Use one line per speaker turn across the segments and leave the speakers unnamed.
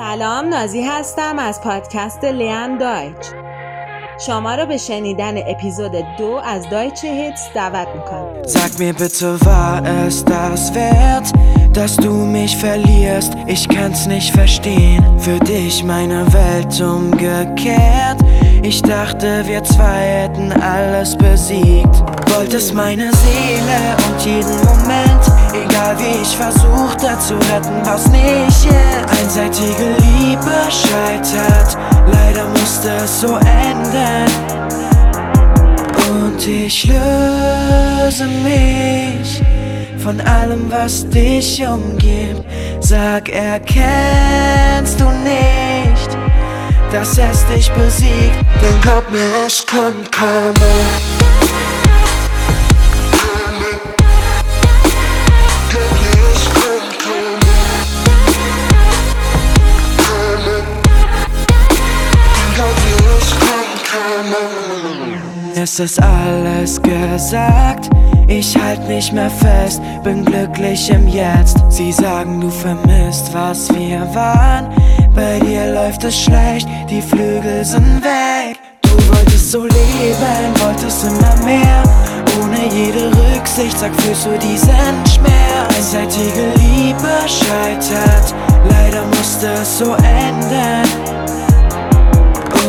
سلام نازی هستم از پادکست لیان دایچ شما را به شنیدن اپیزود دو از دایچ هیتس دعوت میکنم
Sag mir bitte, war es das wert, dass du mich verlierst? Ich kann's nicht verstehen. Für dich meine Welt umgekehrt. Ich dachte, wir zwei hätten alles besiegt. Wolltest meine Seele und jeden Moment, egal wie ich versuchte zu retten, war's nicht. Yeah. Einseitige Liebe scheitert, leider musste es so enden. Und ich löse mich von allem, was dich umgibt. Sag, erkennst du nicht, dass es dich besiegt? Dann glaub mir, es kommt Karma. Es ist alles gesagt, ich halt nicht mehr fest, bin glücklich im Jetzt. Sie sagen, du vermisst, was wir waren. Bei dir läuft es schlecht, die Flügel sind weg. Du wolltest so leben, wolltest immer mehr. Ohne jede Rücksicht, sag, fühlst du diesen Schmerz? Einseitige Liebe scheitert, leider musste es so enden.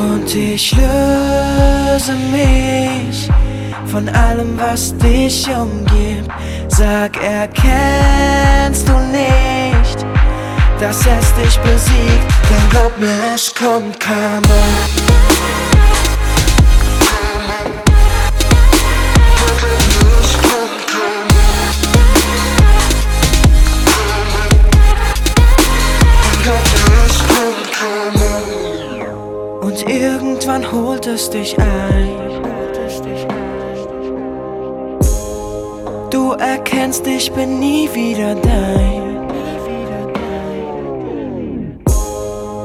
Und ich löse mich von allem, was dich umgibt. Sag, erkennst du nicht, dass es dich besiegt? Dann glaub mir, es kommt Karma. Holt es dich ein. Du erkennst, ich bin nie wieder dein.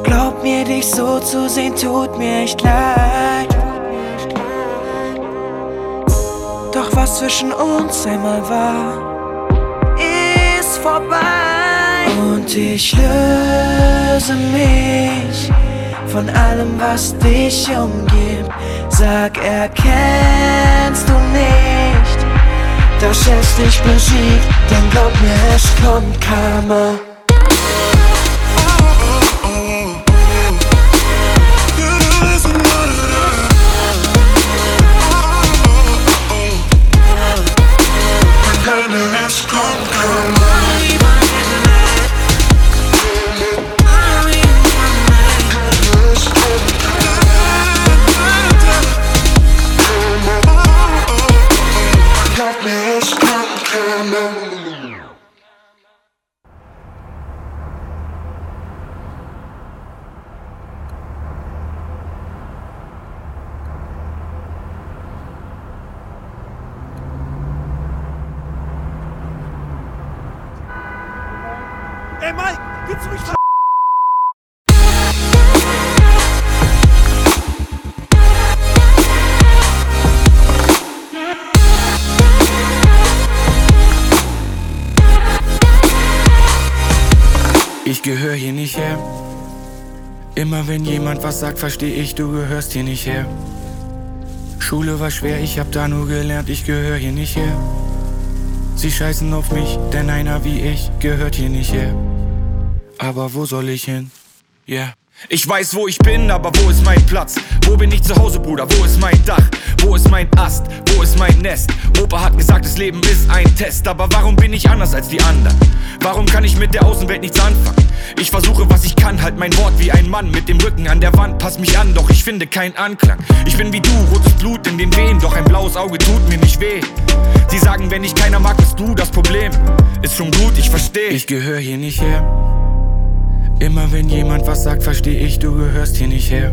Glaub mir, dich so zu sehen, tut mir echt leid. Doch was zwischen uns einmal war, ist vorbei. Und ich löse mich von allem, was dich umgibt. Sag, erkennst du nicht, dass es dich besiegt? Dann glaub mir, es kommt Karma.
Du mich
Ich gehör hier nicht her. Immer wenn jemand was sagt, versteh ich, du gehörst hier nicht her. Schule war schwer, ich hab da nur gelernt, ich gehör hier nicht her. Sie scheißen auf mich, denn einer wie ich gehört hier nicht her. Aber wo soll ich hin? Yeah.
Ich weiß, wo ich bin, aber wo ist mein Platz? Wo bin ich zu Hause, Bruder? Wo ist mein Dach? Wo ist mein Ast? Wo ist mein Nest? Opa hat gesagt, das Leben ist ein Test. Aber warum bin ich anders als die anderen? Warum kann ich mit der Außenwelt nichts anfangen? Ich versuche, was ich kann, halt mein Wort wie ein Mann mit dem Rücken an der Wand. Pass mich an, doch ich finde keinen Anklang. Ich bin wie du, rotes Blut in den Wehen, doch ein blaues Auge tut mir nicht weh. Sie sagen, wenn dich keiner mag, bist du das Problem. Ist schon gut, ich verstehe.
Ich gehör hier nicht her. Immer wenn jemand was sagt, versteh ich, du gehörst hier nicht her.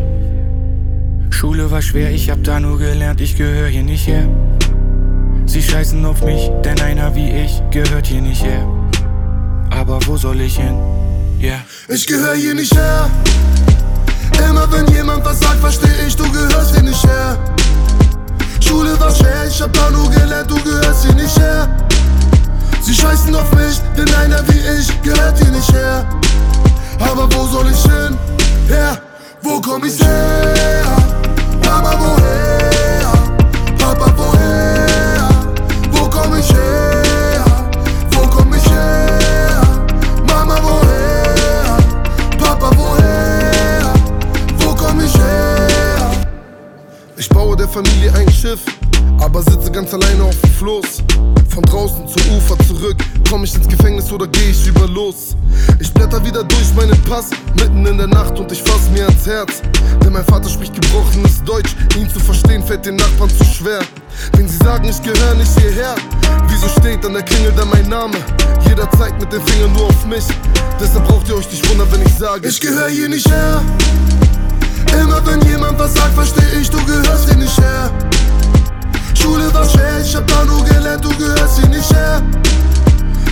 Schule war schwer, ich hab da nur gelernt, ich gehör hier nicht her. Sie scheißen auf mich, denn einer wie ich gehört hier nicht her. Aber wo soll ich hin? Yeah.
Ich gehör hier nicht her. Immer wenn jemand was sagt, versteh ich, du gehörst hier nicht her. Schule war schwer, ich hab da nur gelernt, du gehörst hier nicht her. Sie scheißen auf mich, denn einer wie ich gehört hier nicht her. Aber wo soll ich hin? Ja, wo komm ich her? Mama, woher? Papa, woher? Wo komm ich her? Wo komm ich her? Mama, woher? Papa, woher? Wo komm ich her? Ich baue der Familie ein Schiff, aber sitze ganz alleine auf dem Floß. Von draußen zum Ufer zurück, komm ich ins Gefängnis oder geh ich über los? Ich blätter wieder durch meinen Pass, mitten in der Nacht und ich fass mir ans Herz. Denn mein Vater spricht gebrochenes Deutsch, ihn zu verstehen fällt den Nachbarn zu schwer. Wenn sie sagen, ich gehöre nicht hierher, wieso steht an der Klingel dann mein Name? Jeder zeigt mit dem Finger nur auf mich, deshalb braucht ihr euch nicht wundern, wenn ich sage, ich gehöre hier nicht her. Immer wenn jemand was sagt, versteh ich, du gehörst hier nicht her. Schule war schwer, ich hab da nur gelernt, du gehörst hier nicht her.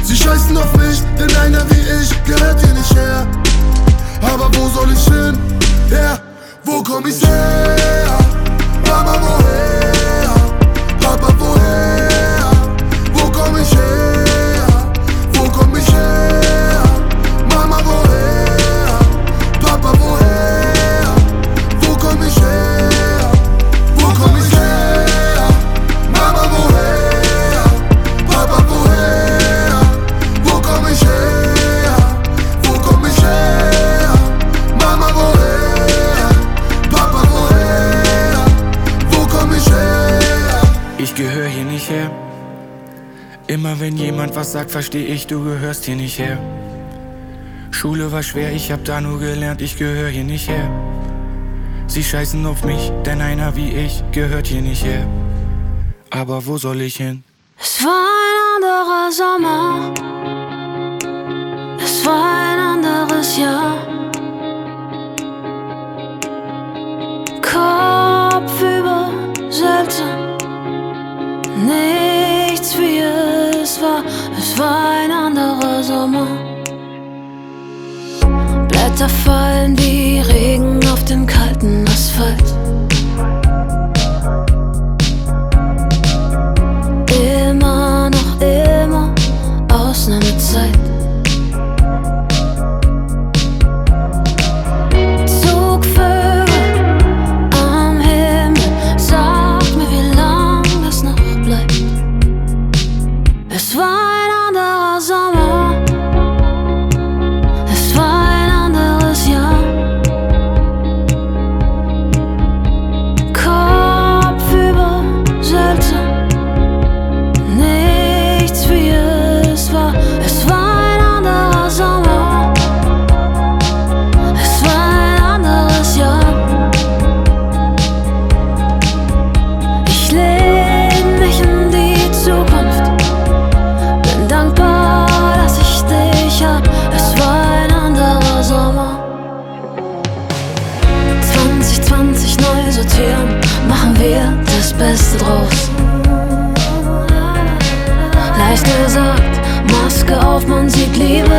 Sie scheißen auf mich, denn einer wie ich gehört hier nicht her. Aber wo soll ich hin? Ja, wo komm ich her? Mama, woher? Papa, woher?
Immer wenn jemand was sagt, versteh ich, du gehörst hier nicht her. Schule war schwer, ich hab da nur gelernt, ich gehöre hier nicht her. Sie scheißen auf mich, denn einer wie ich gehört hier nicht her. Aber wo soll ich hin?
Es war ein anderer Sommer. Es war ein anderes Jahr. Kopf über seltsam. War. Es war ein anderer Sommer. Blätter fallen wie Regen auf den kalten Asphalt. Beste draus. Leicht gesagt, Maske auf, man sieht Liebe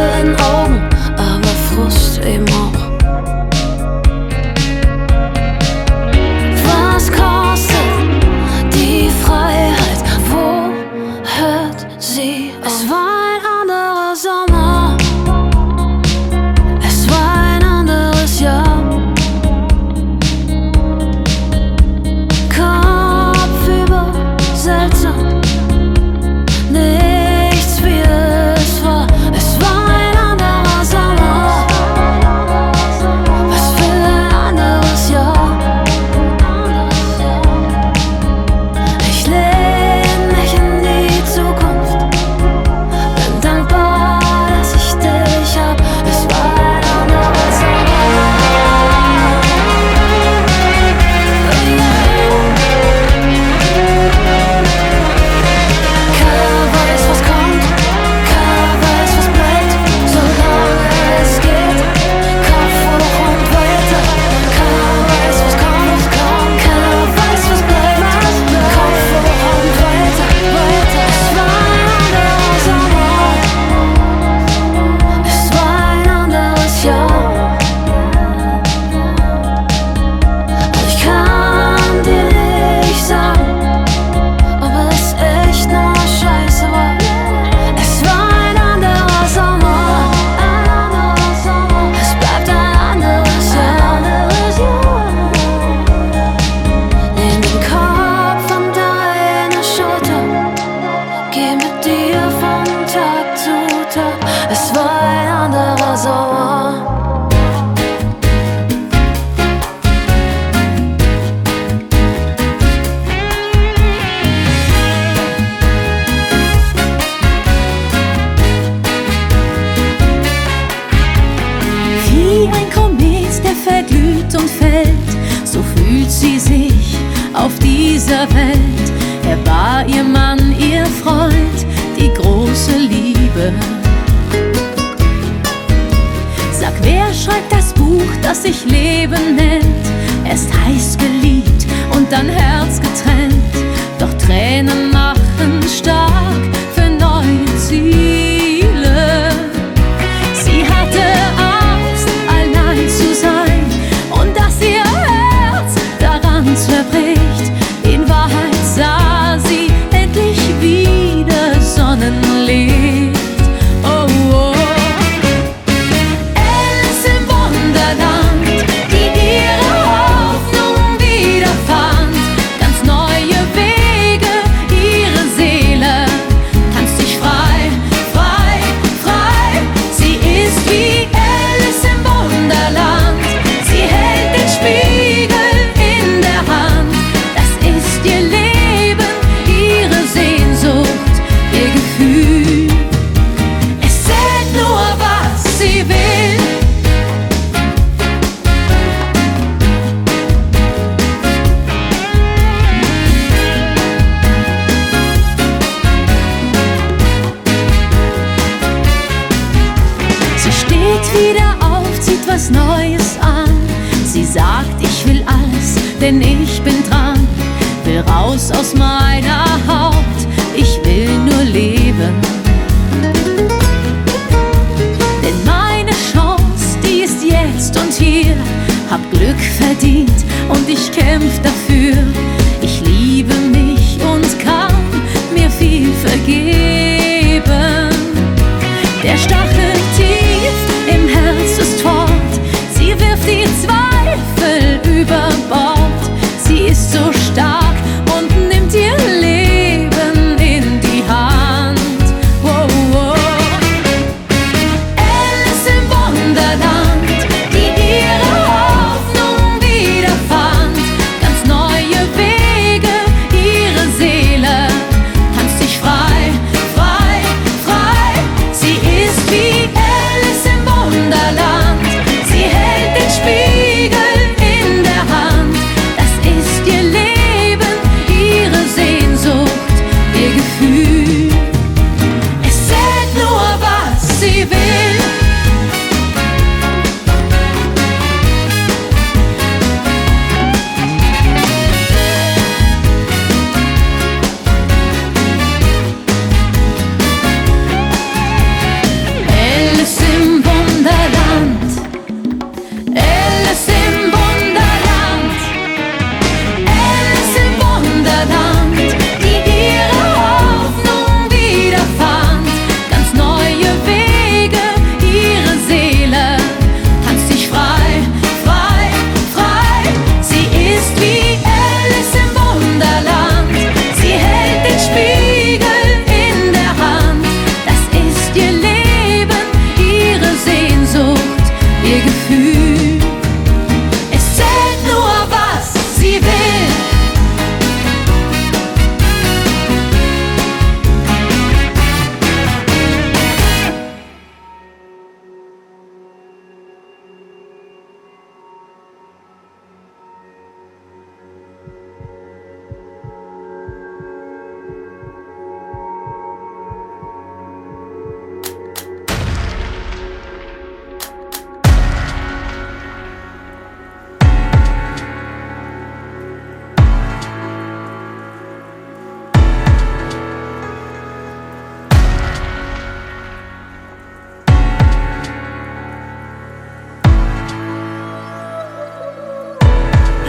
Welt. Er war ihr Mann, ihr Freund, die große Liebe. Sag, wer schreibt das Buch, das sich Leben nennt? Erst heiß geliebt und dann Herz getrennt. Doch Tränen machen stark leave. Jetzt und hier. Hab Glück verdient und ich kämpf dafür. Ich liebe mich und kann mir viel vergeben. Der Stachel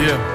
Yeah.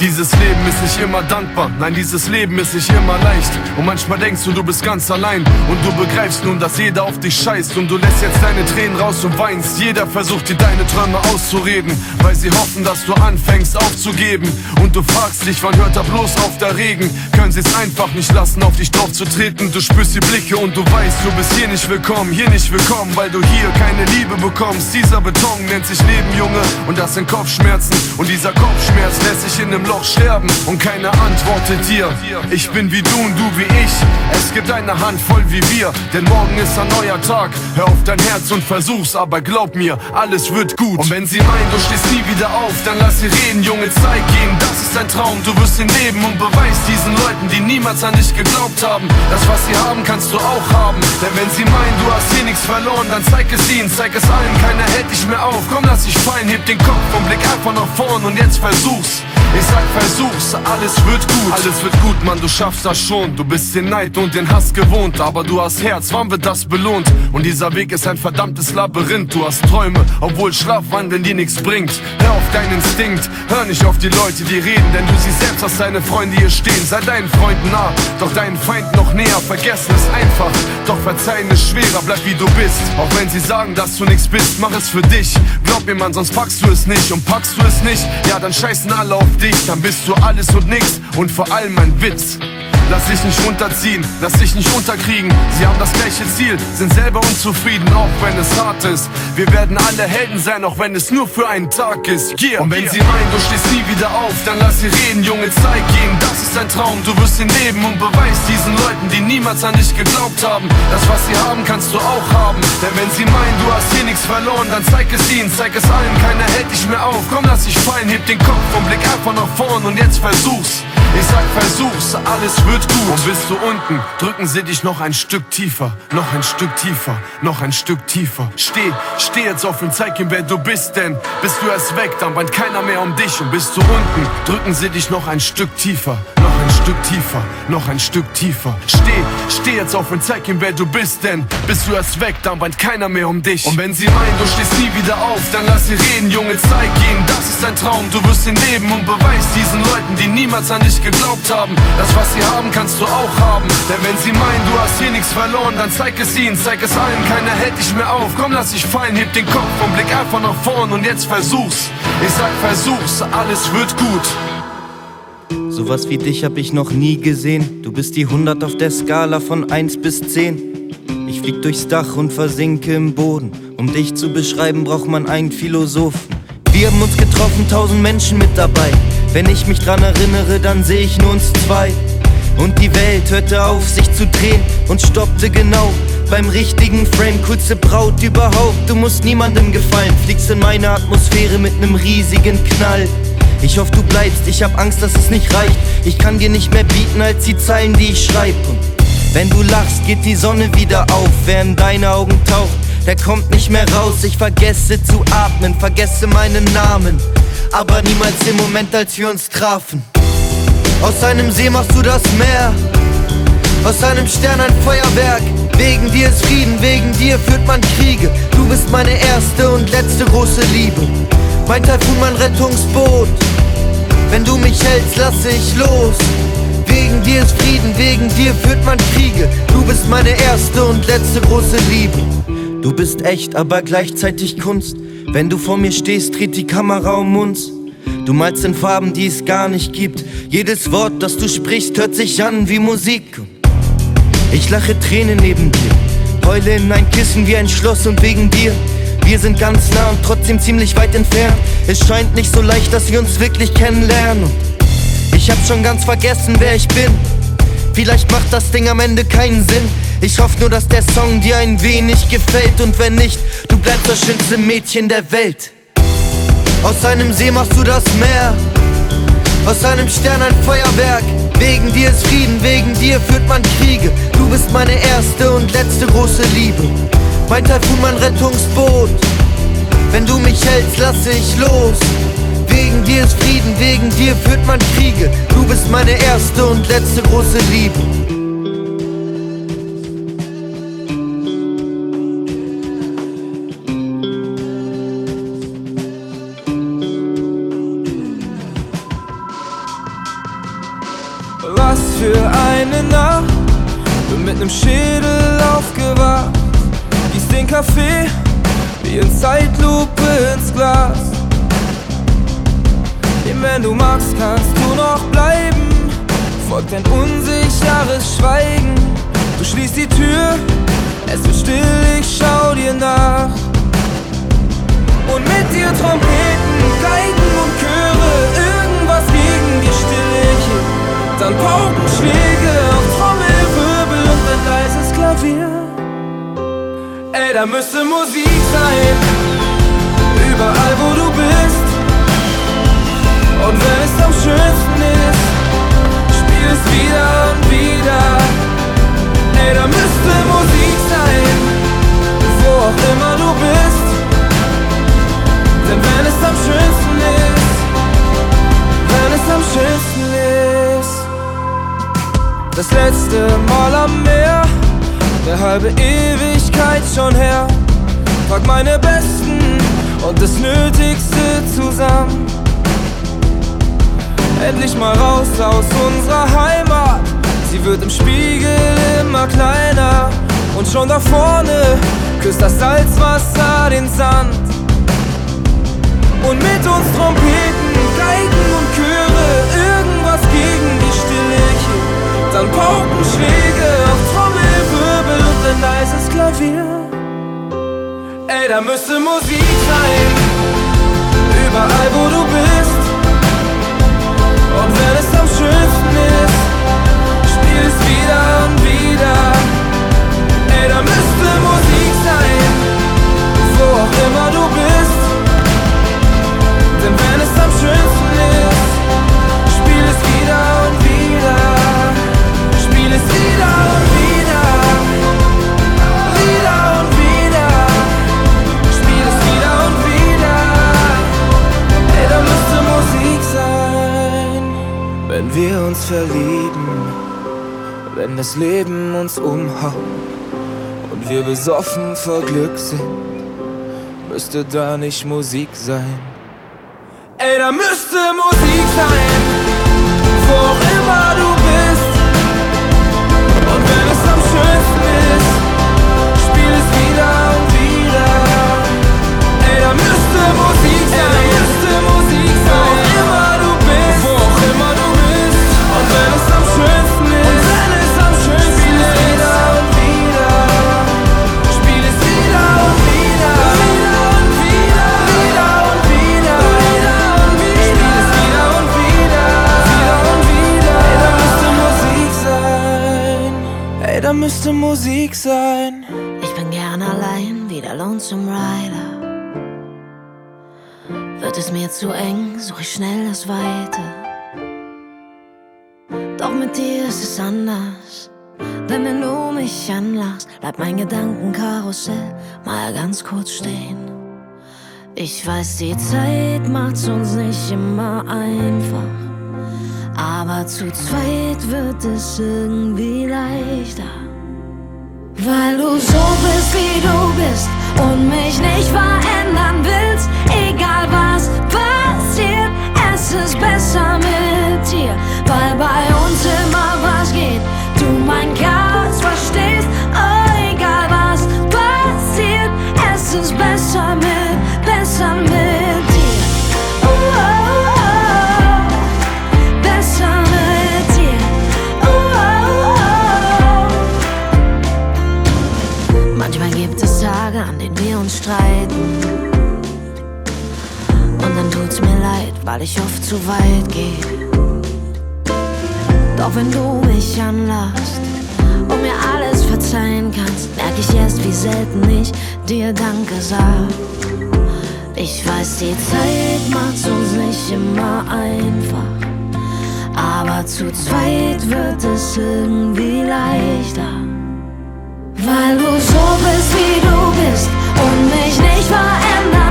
Dieses Leben ist nicht immer dankbar, nein, dieses Leben ist nicht immer leicht. Und manchmal denkst du, du bist ganz allein. Und du begreifst nun, dass jeder auf dich scheißt. Und du lässt jetzt deine Tränen raus und weinst. Jeder versucht dir deine Träume auszureden, weil sie hoffen, dass du anfängst aufzugeben. Und du fragst dich, wann hört er bloß auf der Regen? Können sie es einfach nicht lassen, auf dich drauf zu treten? Du spürst die Blicke und du weißt, du bist hier nicht willkommen, hier nicht willkommen, weil du hier keine Liebe bekommst. Dieser Beton nennt sich Leben, Junge, und das sind Kopfschmerzen. Und dieser Kopfschmerz lässt sich in einem Loch sterben und keiner antwortet dir. Ich bin wie du und du wie ich. Es gibt eine Handvoll wie wir, denn morgen ist ein neuer Tag. Hör auf dein Herz und versuch's, aber glaub mir, alles wird gut. Und wenn sie meinen, du stehst nie wieder auf, dann lass sie reden, Junge, zeig ihnen, das ist dein Traum. Du wirst ihn leben und beweist diesen Leuten, die niemals an dich geglaubt haben. Das, was sie haben, kannst du auch haben. Denn wenn sie meinen, du hast hier nichts verloren, dann zeig es ihnen, zeig es allen, keiner hält dich mehr auf. Komm, lass dich fallen, heb den Kopf und blick einfach nach vorn und jetzt versuch's. Ich sag versuch's, alles wird gut. Alles wird gut, Mann, du schaffst das schon. Du bist den Neid und den Hass gewohnt, aber du hast Herz, wann wird das belohnt? Und dieser Weg ist ein verdammtes Labyrinth. Du hast Träume, obwohl Schlafwandeln dir nichts bringt. Hör auf deinen Instinkt, hör nicht auf die Leute, die reden, denn du siehst selbst, dass deine Freunde hier stehen. Sei deinen Freunden nah, doch deinen Feind noch näher. Vergessen ist einfach, doch verzeihen ist schwerer. Bleib wie du bist, auch wenn sie sagen, dass du nichts bist. Mach es für dich, glaub mir, Mann, sonst packst du es nicht. Und packst du es nicht, ja, dann scheißen alle auf dich, dann bist du alles und nix und vor allem ein Witz. Lass dich nicht runterziehen, lass dich nicht unterkriegen. Sie haben das gleiche Ziel, sind selber unzufrieden, auch wenn es hart ist. Wir werden alle Helden sein, auch wenn es nur für einen Tag ist. Yeah. Und wenn yeah. sie meinen, du stehst nie wieder auf, dann lass sie reden, Junge, zeig ihnen, das ist dein Traum. Du wirst ihn leben und beweist diesen Leuten, die niemals an dich geglaubt haben. Das, was sie haben, kannst du auch haben. Denn wenn sie meinen, du hast hier nichts verloren, dann zeig es ihnen, zeig es allen, keiner hält dich mehr auf. Komm, lass dich fallen, heb den Kopf und blick einfach nach vorn und jetzt versuch's. Ich sag versuch's, alles wird gut. Und bist du unten, drücken sie dich noch ein Stück tiefer, noch ein Stück tiefer, noch ein Stück tiefer. Steh, steh jetzt auf und zeig ihm, wer du bist, denn bist du erst weg, dann weint keiner mehr um dich. Und bist du unten, drücken sie dich noch ein Stück tiefer, Stück tiefer, noch ein Stück tiefer. Steh, steh jetzt auf und zeig ihm, wer du bist, denn bist du erst weg, dann weint keiner mehr um dich. Und wenn sie meinen, du stehst nie wieder auf, dann lass sie reden, Junge, zeig ihnen, das ist dein Traum. Du wirst ihn leben und beweist diesen Leuten, die niemals an dich geglaubt haben. Das, was sie haben, kannst du auch haben. Denn wenn sie meinen, du hast hier nichts verloren, dann zeig es ihnen, zeig es allen, keiner hält dich mehr auf. Komm, lass dich fallen, heb den Kopf und blick einfach nach vorn und jetzt versuch's. Ich sag versuch's, alles wird gut.
Sowas wie dich hab ich noch nie gesehen. Du bist die 100 auf der Skala von 1 bis 10. Ich flieg durchs Dach und versinke im Boden. Um dich zu beschreiben, braucht man einen Philosophen. Wir haben uns getroffen, tausend Menschen mit dabei. Wenn ich mich dran erinnere, dann sehe ich nur uns zwei. Und die Welt hörte auf, sich zu drehen und stoppte genau beim richtigen Frame. Coolste Braut überhaupt, du musst niemandem gefallen. Fliegst in meine Atmosphäre mit nem riesigen Knall. Ich hoffe, du bleibst, ich hab Angst, dass es nicht reicht. Ich kann dir nicht mehr bieten als die Zeilen, die ich schreib. Und wenn du lachst, geht die Sonne wieder auf, wer in deine Augen taucht. Der kommt nicht mehr raus, ich vergesse zu atmen, vergesse meinen Namen aber niemals den Moment, als wir uns trafen. Aus einem See machst du das Meer, aus einem Stern ein Feuerwerk. Wegen dir ist Frieden, wegen dir führt man Kriege. Du bist meine erste und letzte große Liebe. Mein Taifun, mein Rettungsboot. Wenn du mich hältst, lasse ich los. Wegen dir ist Frieden, wegen dir führt man Kriege. Du bist meine erste und letzte große Liebe. Du bist echt, aber gleichzeitig Kunst. Wenn du vor mir stehst, dreht die Kamera um uns. Du malst in Farben, die es gar nicht gibt. Jedes Wort, das du sprichst, hört sich an wie Musik. Ich lache Tränen neben dir, heule in ein Kissen wie ein Schloss und wegen dir. Wir sind ganz nah und trotzdem ziemlich weit entfernt. Es scheint nicht so leicht, dass wir uns wirklich kennenlernen. Ich hab schon ganz vergessen, wer ich bin. Vielleicht macht das Ding am Ende keinen Sinn. Ich hoffe nur, dass der Song dir ein wenig gefällt. Und wenn nicht, du bleibst das schönste Mädchen der Welt. Aus einem See machst du das Meer. Aus einem Stern ein Feuerwerk. Wegen dir ist Frieden, wegen dir führt man Kriege. Du bist meine erste und letzte große Liebe. Mein Taifun, mein Rettungsboot. Wenn du mich hältst, lasse ich los. Wegen dir ist Frieden, wegen dir führt man Kriege. Du bist meine erste und letzte große Liebe.
Was für eine Nacht, mit nem Schädel in Zeitlupe ins Glas. Denn wenn du magst, kannst du noch bleiben. Folgt ein unsicheres Schweigen. Du schließt die Tür, es wird still, ich schau dir nach. Und mit dir Trompeten, Geigen und Chöre, irgendwas gegen die Stille. Dann Paukenschläge und Trommelwirbel und ein leises Klavier. Ey, da müsste Musik sein, überall wo du bist. Und wenn es am schönsten ist, spiel es wieder und wieder. Ey, da müsste Musik sein, wo auch immer du bist. Denn wenn es am schönsten ist, wenn es am schönsten ist, das letzte Mal am Meer, eine halbe Ewigkeit schon her. Pack meine besten und das Nötigste zusammen. Endlich mal raus aus unserer Heimat. Sie wird im Spiegel immer kleiner. Und schon da vorne küsst das Salzwasser den Sand. Und mit uns Trompeten, Geigen und Chöre, irgendwas gegen die Stille. Dann und ein Klavier. Ey, da müsste Musik sein, überall wo du bist. Und wenn es am schönsten ist, spiel es wieder und wieder. Ey, da müsste Musik sein, wo auch immer du bist. Denn wenn es am schönsten ist, spiel es wieder und wieder. Spiel es wieder und. Wieder Wenn wir uns verlieben, wenn das Leben uns umhaut und wir besoffen vor Glück sind, müsste da nicht Musik sein. Ey, da müsste Musik sein, wo auch immer du bist. Und wenn es am schönsten ist, spiel es wieder und wieder. Ey, da müsste Musik da müsste Musik sein.
Ich bin gern allein wie der Lonesome Rider. Wird es mir zu eng, suche ich schnell das Weite. Doch mit dir ist es anders. Denn wenn du mich anlachst, bleibt mein Gedankenkarussell mal ganz kurz stehen. Ich weiß, die Zeit macht's uns nicht immer einfach. Aber zu zweit wird es irgendwie leichter. Weil du so bist, wie du bist und mich nicht verändern willst. Egal was passiert, es ist besser mit dir. Weil bei uns immer was geht, du mein Chaos verstehst. Oh, egal was passiert, es ist besser mit, weil ich oft zu weit gehe. Doch wenn du mich anlachst und mir alles verzeihen kannst, merk ich erst, wie selten ich dir Danke sag. Ich weiß, die Zeit macht's uns nicht immer einfach. Aber zu zweit wird es irgendwie leichter. Weil du so bist, wie du bist und mich nicht verändern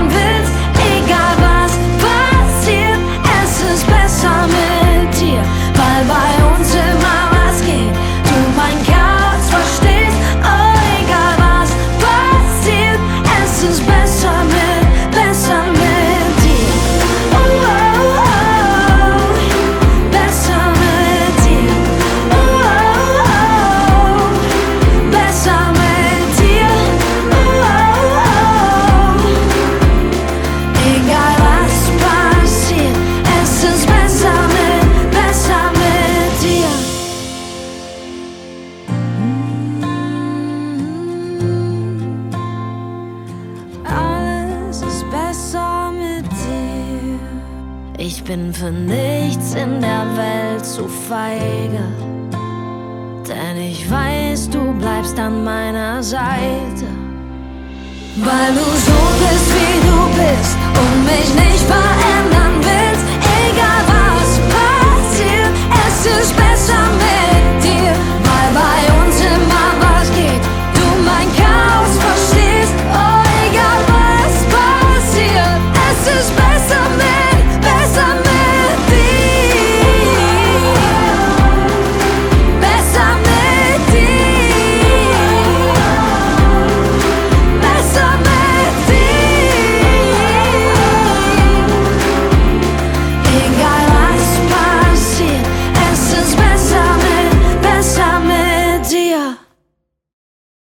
an meiner Seite. Weil du so bist, wie du bist und mich nicht veränderst.